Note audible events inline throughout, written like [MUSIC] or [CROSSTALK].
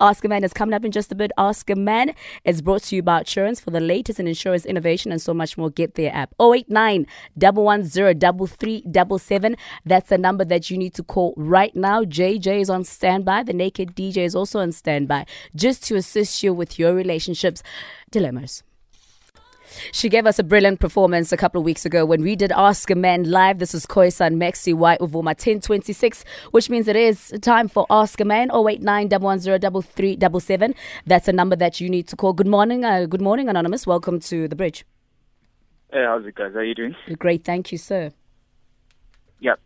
Ask a Man is coming up in just a bit. Ask a Man is brought to you by Outsurance for the latest in insurance innovation and so much more. Get their app 089 110 That's the number that you need to call right now. JJ is on standby. The Naked DJ is also on standby just to assist you with your relationships dilemmas. She gave us a brilliant performance a couple of weeks ago when we did Ask a Man live. This is Khoisan Maxi Y Uvuma 1026, which means it is time for Ask a Man 089 That's a number that you need to call. Good morning, uh, good morning, Anonymous. Welcome to the bridge. Hey, how's it, guys? How are you doing? Great, thank you, sir. Yep.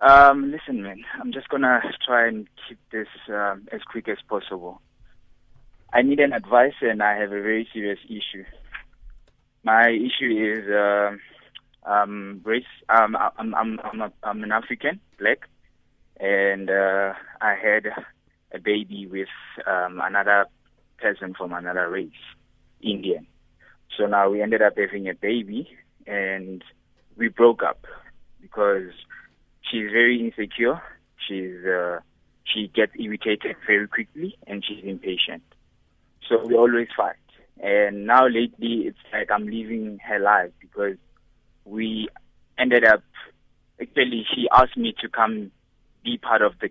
Um, listen, man, I'm just gonna try and keep this um, as quick as possible. I need an advice, and I have a very serious issue. My issue is uh, um, race. Um, I'm I'm I'm, a, I'm an African, black, and uh, I had a baby with um, another person from another race, Indian. So now we ended up having a baby, and we broke up because she's very insecure. She's uh, she gets irritated very quickly, and she's impatient. So we always fight. And now lately, it's like I'm living her life because we ended up, actually, she asked me to come be part of the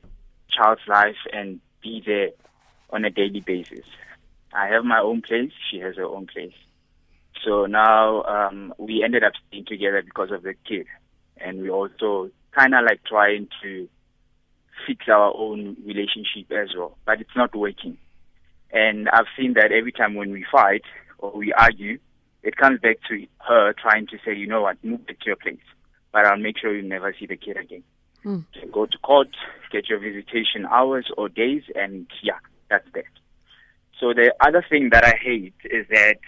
child's life and be there on a daily basis. I have my own place, she has her own place. So now um, we ended up staying together because of the kid. And we also kind of like trying to fix our own relationship as well. But it's not working. And I've seen that every time when we fight or we argue, it comes back to her trying to say, you know what, move back to your place. But I'll make sure you never see the kid again. Mm. So go to court, get your visitation hours or days, and yeah, that's that. So the other thing that I hate is that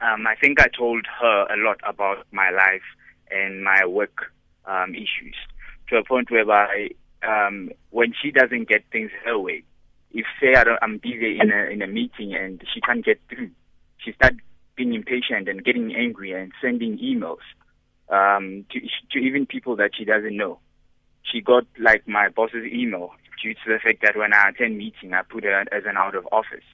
um, I think I told her a lot about my life and my work um, issues to a point whereby um, when she doesn't get things her way, if say I am busy in a in a meeting and she can't get through, she starts being impatient and getting angry and sending emails um, to to even people that she doesn't know. She got like my boss's email due to the fact that when I attend meeting, I put her as an out of office.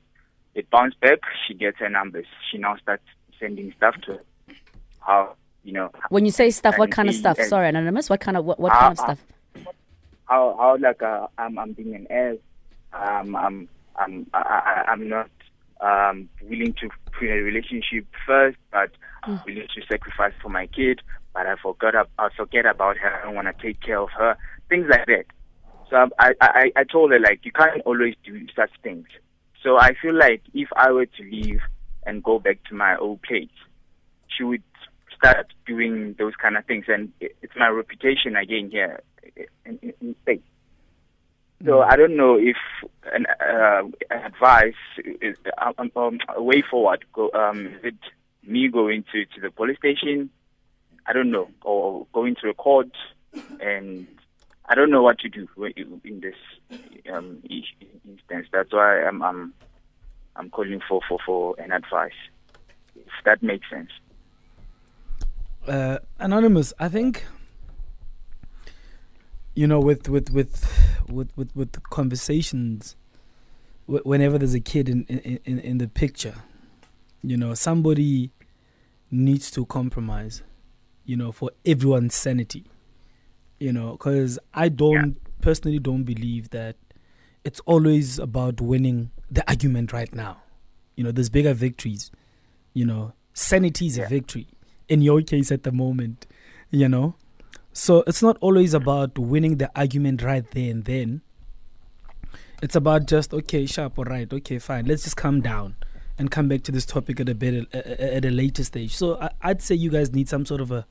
It bounced back. She gets her numbers. She now starts sending stuff to how you know. When you say stuff, what kind of stuff? Sorry, anonymous. What kind of what, what how, kind of stuff? How how like uh, I'm I'm being an ass um, I'm I'm I, I'm not um, willing to put a relationship first, but I'm mm. willing to sacrifice for my kid. But I forgot I forget about her. I don't want to take care of her. Things like that. So I, I I told her like you can't always do such things. So I feel like if I were to leave and go back to my old place, she would start doing those kind of things, and it's my reputation again here in, in, in space. So I don't know if an, uh, advice is um, um, a way forward. Go, um, is it me going to, to the police station? I don't know, or going to a court, and I don't know what to do in this um, instance. That's why I'm I'm I'm calling for, for, for an advice, if that makes sense. Uh, anonymous, I think you know, with with with with with, with conversations, whenever there's a kid in, in in the picture, you know, somebody needs to compromise, you know, for everyone's sanity, you know, because I don't yeah. personally don't believe that it's always about winning the argument right now. You know, there's bigger victories. You know, sanity is yeah. a victory. In your case, at the moment, you know, so it's not always about winning the argument right there and then. It's about just okay, sharp, all right, okay, fine. Let's just calm down and come back to this topic at a bit at a later stage. So I, would say you guys need some sort of a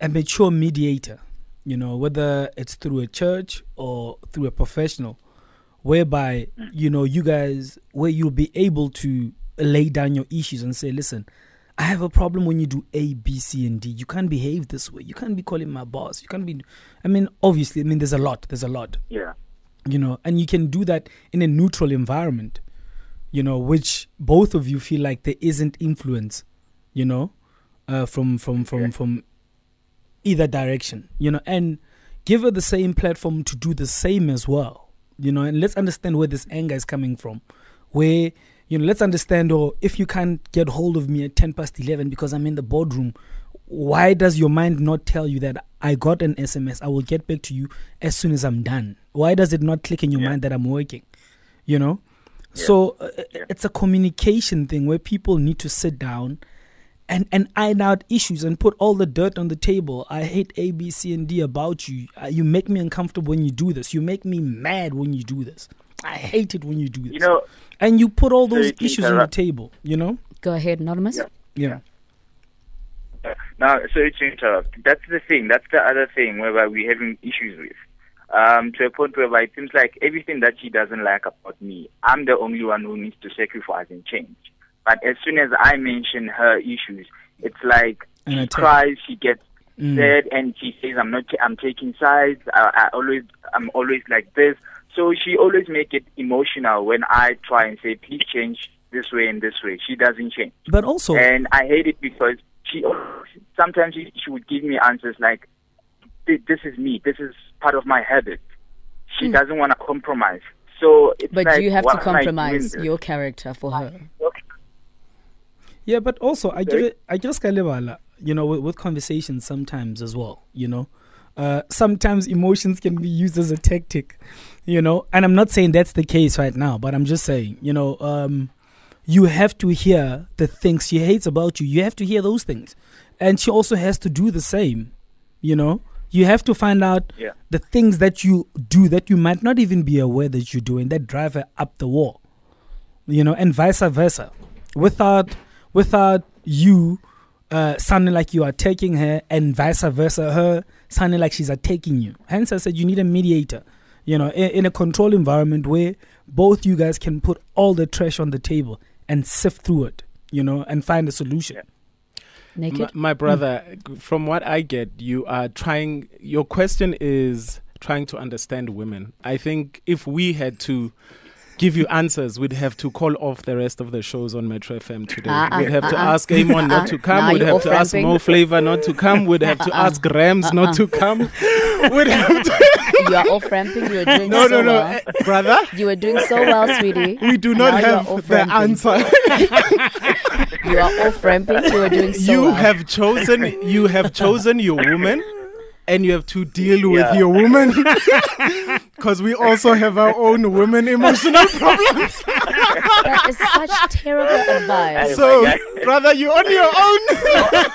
a mature mediator, you know, whether it's through a church or through a professional, whereby you know you guys where you'll be able to lay down your issues and say, listen, I have a problem when you do A, B, C, and D. You can't behave this way. You can't be calling my boss. You can't be. I mean, obviously, I mean, there's a lot. There's a lot. Yeah. You know, and you can do that in a neutral environment, you know, which both of you feel like there isn't influence, you know, uh, from from from yeah. from either direction, you know, and give her the same platform to do the same as well, you know, and let's understand where this anger is coming from. Where, you know, let's understand, or if you can't get hold of me at 10 past 11 because I'm in the boardroom, why does your mind not tell you that I got an SMS, I will get back to you as soon as I'm done? Why does it not click in your Yeah. mind that I'm working? You know? Yeah. So uh, Yeah. it's a communication thing where people need to sit down and, and iron out issues and put all the dirt on the table. I hate A, B, C, and D about you. Uh, you make me uncomfortable when you do this. You make me mad when you do this. I hate it when you do this. You know, and you put all those to issues on the table, you know? Go ahead, Anonymous. Yeah. Yeah. Now, sorry to interrupt. That's the thing. That's the other thing whereby we're having issues with. Um, to a point whereby it seems like everything that she doesn't like about me, I'm the only one who needs to sacrifice and change. But as soon as I mention her issues, it's like An she cries, she gets Mm. sad, and she says, "I'm not. I'm taking sides. I, I always. I'm always like this." So she always make it emotional when I try and say, "Please change this way and this way." She doesn't change. But also, And I hate it because she sometimes she, she would give me answers like, "This is me. This is part of my habit." She doesn't want to compromise. So it's Hmm. But like, you have to am I doing compromise your character for her. Yeah, but also I Sorry? just I just kalibala, you know, with, with conversations sometimes as well, you know. Uh, sometimes emotions can be used as a tactic, you know, and I'm not saying that's the case right now, but I'm just saying, you know, um, you have to hear the things she hates about you. You have to hear those things, and she also has to do the same, you know. You have to find out Yeah. the things that you do that you might not even be aware that you're doing that drive her up the wall, you know, and vice versa. Without without you uh, sounding like you are taking her, and vice versa, her sounding like she's attacking you. Hence, I said you need a mediator. You know, in, in a controlled environment where both you guys can put all the trash on the table and sift through it. You know, and find a solution. Yeah. My, Naked. my brother, from what I get, you are trying. Your question is trying to understand women. I think if we had to give you answers, we'd have to call off the rest of the shows on Metro FM today. Uh-uh, we'd have to uh-uh, ask Amon uh-uh. not to come. Now we'd have to ask off-ramping. Mo Flava not to come. We'd have to Uh-uh. [LAUGHS] ask Rams not to come. [LAUGHS] we'd have to. you are off ramping. You were doing No, so no, no, well. eh, brother. You were doing so well, sweetie. We do not are have the answer. You are off ramping. You were doing so you well. have chosen you have chosen your woman and you have to deal with Yeah. your woman [LAUGHS] because we also have our own women emotional [LAUGHS] problems That is such terrible advice. So brother you're on your own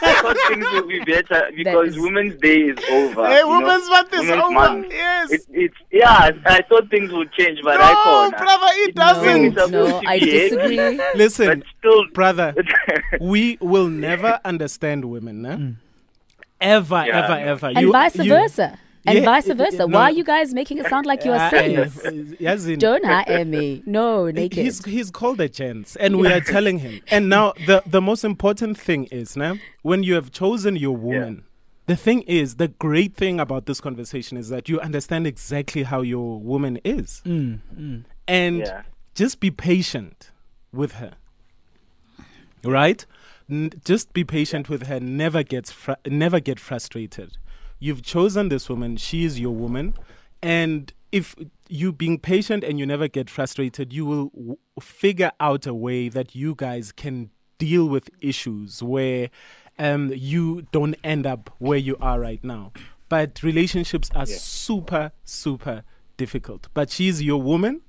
I things would be better because is- Women's Day is over. hey you know? women's month is Women's over Month. yes It, it's yeah. I thought things would change, but I no can't. brother it no, doesn't It's supposed no, I disagree. listen still, brother [LAUGHS] we will never understand women eh? Ever Yeah, ever ever And You- vice you- versa. And Yeah, vice versa. yeah, Why are you guys making it sound like you are saints? uh, Don't hire me. No, [LAUGHS] naked. He's he's called a chance, and we are [LAUGHS] telling him. And now the the most important thing is now when you have chosen your woman. The thing is, the great thing about this conversation is that you understand exactly how your woman is, Mm, mm. and yeah. just be patient with her. Right? N- just be patient with her. Never gets fr- never get frustrated. You've chosen this woman. She is your woman, and if you being patient and you never get frustrated, you will w- figure out a way that you guys can deal with issues where um, you don't end up where you are right now. But relationships are Yeah. super, super difficult. But she's your woman,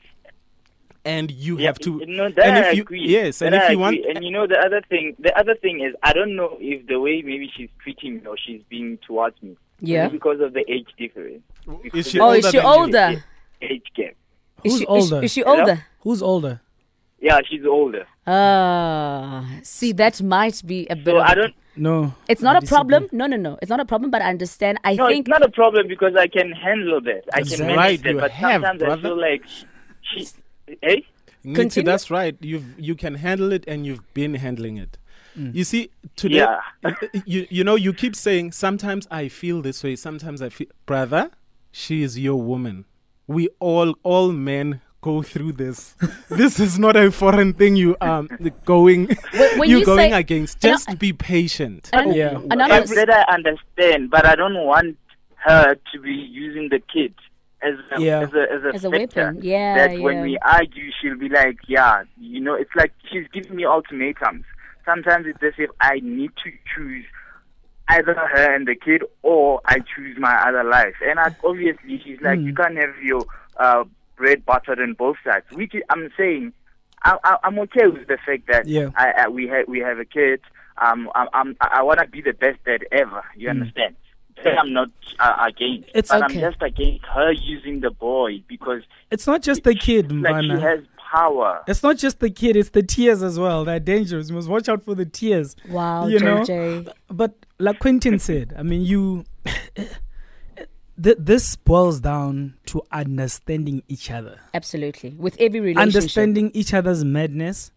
and you Yeah, have to. you know, that and I if you agree. yes, and That if I you want, and you know the other thing, the other thing is I don't know if the way maybe she's treating me or she's being towards me, yeah. maybe because of the age difference. is she Oh, is she older? Age gap. Who's is she- older? Is she Hello? older? Who's older? Yeah, she's older. Ah, see, that might be a bit. So of I don't. No. It's not a problem. No, no, no. It's not a problem. But I understand. I No, think it's not a problem because I can handle that. I That's can right, manage that. But have, sometimes I feel like she. Hey. Nitsi, Continue. that's right. You've you can handle it, and you've been handling it. Mm. You see, today, Yeah. [LAUGHS] you you know, you keep saying sometimes I feel this way, sometimes I feel, brother, she is your woman. We all all men go through this. [LAUGHS] this is not a foreign thing. You um going when you you going say- against. And I- Just be patient. And- Yeah. Anonymous. That I understand, but I don't want her to be using the kid as a, Yeah. as a as a, As a weapon. Yeah, that yeah. when we argue she'll be like yeah you know it's like she's giving me ultimatums sometimes it's as if i need to choose either her and the kid or i choose my other life and I, obviously she's like Mm. you can't have your uh bread buttered on both sides which i'm saying I, I, i'm okay with the fact that Yeah. I, I, we have we have a kid um i'm, I'm i want to be the best dad ever you Mm. understand That I'm not uh, against, It's but okay. I'm just against her using the boy because It's not just the kid, like she has power. It's not just the kid, it's the tears as well. They're dangerous. You must watch out for the tears. Wow, You know? But like Quentin said, I mean, you. th- this boils down to understanding each other, Absolutely. With every relationship. understanding each other's madness,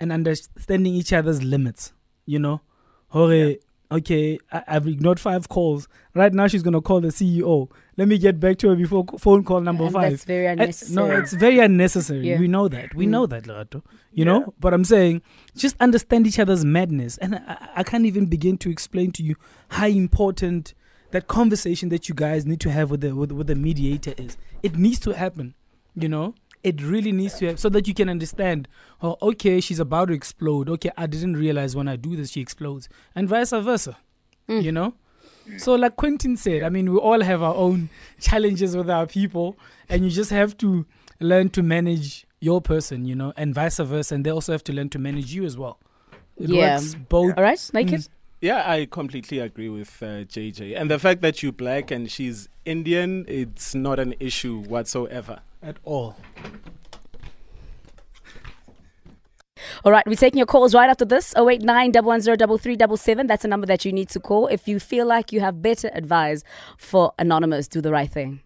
and understanding each other's limits. You know, Hore, okay, I- I've ignored five calls. Right now, she's gonna call the CEO. Let me get back to her before phone call number And five. That's very unnecessary. No, it's very unnecessary. Yeah. We know that. We Mm. know that, Lerato. You Yeah. know? But I'm saying, just understand each other's madness. And I, I can't even begin to explain to you how important that conversation that you guys need to have with the with, with the mediator is. It needs to happen. You know? It really needs to happen so that you can understand. Oh, okay, she's about to explode. Okay, I didn't realize when I do this she explodes, and vice versa. Mm. You know. So, like Quentin said, I mean, we all have our own [LAUGHS] challenges with our people, and you just have to learn to manage your person, you know, and vice versa. And they also have to learn to manage you as well. It Yeah. works both. All right, naked. Mm. Yeah, I completely agree with uh, JJ. And the fact that you're black and she's Indian, it's not an issue whatsoever. At all. All right, we're taking your calls right after this. 089 110 That's a number that you need to call if you feel like you have better advice for Anonymous. Do the right thing.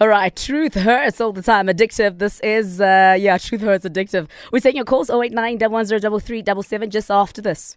All right, truth hurts all the time. Addictive. This is, uh, yeah, truth hurts addictive. We're taking your calls 089 110 just after this.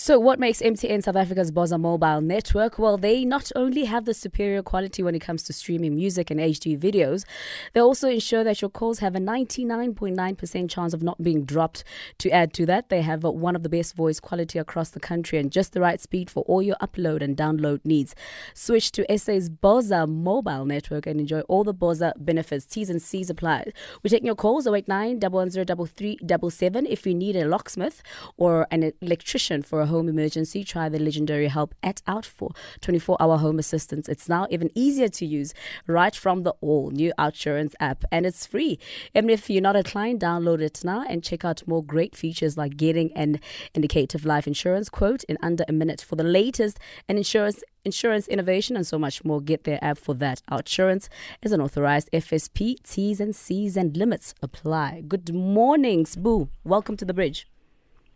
So, what makes MTN South Africa's Boza mobile network? Well, they not only have the superior quality when it comes to streaming music and HD videos, they also ensure that your calls have a 99.9% chance of not being dropped. To add to that, they have one of the best voice quality across the country and just the right speed for all your upload and download needs. Switch to SA's Boza mobile network and enjoy all the Boza benefits. T's and C's apply. We're taking your calls 089 110 If you need a locksmith or an electrician for a home emergency, try the legendary help at Out for 24 hour home assistance. It's now even easier to use right from the all new Outsurance app and it's free. Even if you're not a client, download it now and check out more great features like getting an indicative life insurance quote in under a minute for the latest and insurance insurance innovation and so much more. Get their app for that. Outsurance is an authorized FSP. T's and C's and limits apply. Good morning, Sboo. Welcome to the bridge.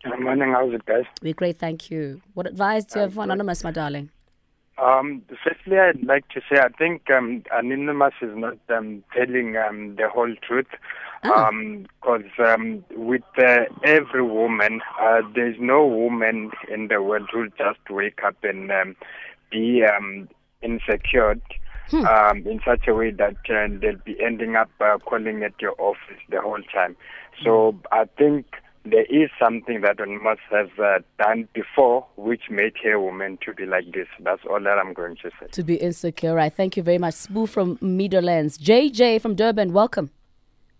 Good morning. How's it, guys? We're great, thank you. What advice do you have for Anonymous, my darling? Um, firstly, I'd like to say I think um, Anonymous is not um, telling um, the whole truth. Ah. Because um, with uh, every woman, uh, there's no woman in the world who'll just wake up and um, be um, insecure Hmm. um, in such a way that uh, they'll be ending up uh, calling at your office the whole time. So I think there is something that Anonymous has uh, done before which made her woman to be like this. That's all that I'm going to say. To be insecure, right? Thank you very much. Sboo from Meadowlands. JJ from Durban, welcome.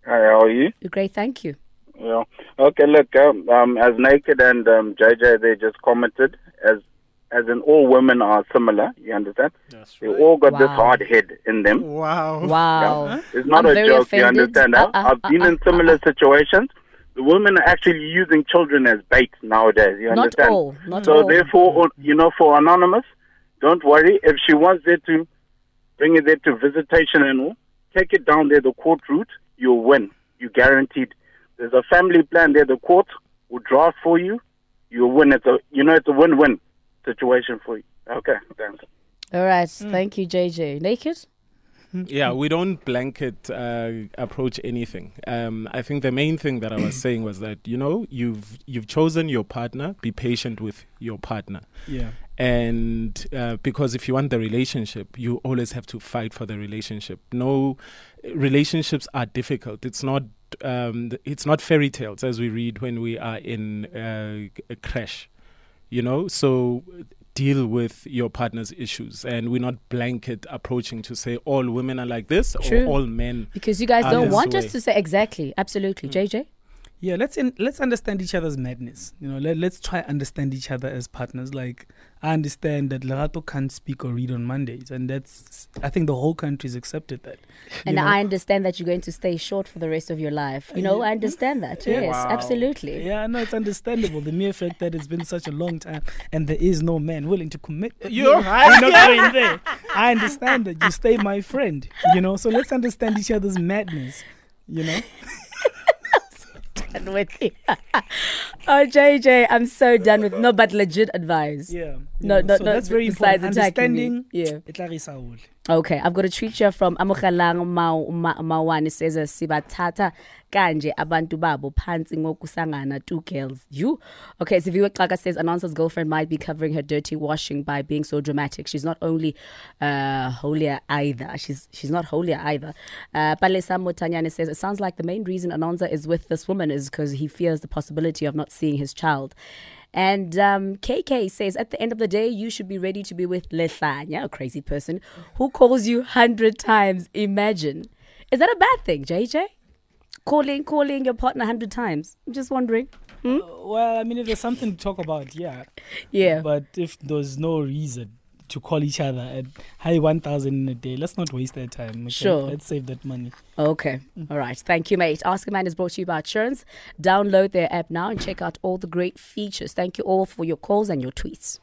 Hi, how are you? You're great, thank you. Yeah. Okay, look, um, um, as Naked and um, JJ, they just commented, as as in all women are similar, you understand? That's right. They all got this hard head in them. Wow. Wow. It's not I'm a joke, offended. you understand? Uh, uh, I've been uh, in uh, similar uh. situations. The women are actually using children as bait nowadays, you Not understand? all. Not So all. therefore, you know, for Anonymous, don't worry. If she wants there to bring it there to visitation and all, take it down there the court route, you'll win. You guaranteed. There's a family plan there. The court will draft for you. You'll win. It's a you know it's a win-win situation for you. Okay, thanks. All right. Hmm. Thank you, JJ. Naked? Yeah, we don't blanket uh, approach anything. Um, I think the main thing that I was [CLEARS THROAT] saying was that you know you've you've chosen your partner. Be patient with your partner, Yeah. and uh, because if you want the relationship, you always have to fight for the relationship. No, relationships are difficult. It's not um, it's not fairy tales as we read when we are in uh, a crash. You know, so deal with your partner's issues and we're not blanket approaching to say all women are like this True. or all men. Because you guys don't want way. us to say exactly, absolutely. Mm. JJ? Yeah, let's in, let's understand each other's madness. You know, let, let's try understand each other as partners. Like I understand that Lerato can't speak or read on Mondays, and that's I think the whole country's accepted that. And know? I understand that you're going to stay short for the rest of your life. You know, I understand that. Yeah. Yes, Wow. absolutely. Yeah, no, it's understandable. the mere fact that it's been such a long time and there is no man willing to commit. You're I'm not [LAUGHS] going there. I understand that you stay my friend. You know, so let's understand each other's madness. You know, Done with [LAUGHS] oh, JJ, I'm so done with no, but legit advice. yeah. No, no, so no, that's very important. Understanding. Yeah. tla re isa. Okay, I've got a tweet here from Ma- Mawani says sibathatha kanje abantu babo phansi ngokusangana two girls. You? Okay, so Viwe Xaka says announcer's girlfriend might be covering her dirty washing by being so dramatic. She's not only uh, holier either. She's she's not holier either. Uh, Palesa Motanyane says it sounds like the main reason announcer is with this woman is because he fears the possibility of not seeing his child. And um, KK says, at the end of the day, you should be ready to be with Lehlanya, a crazy person, who calls you 100 times. Imagine. Is that a bad thing, JJ? Calling, calling your partner 100 times. I'm just wondering. Hmm? Well, I mean, if there's something to talk about, yeah. Yeah. But if there's no reason to call each other at high 1,000 in a day, let's not waste that time. Okay? Sure. Let's save that money. Okay. Mm. All right. Thank you, mate. Ask a Man is brought to you by Outsurance. Download their app now and check out all the great features. Thank you all for your calls and your tweets.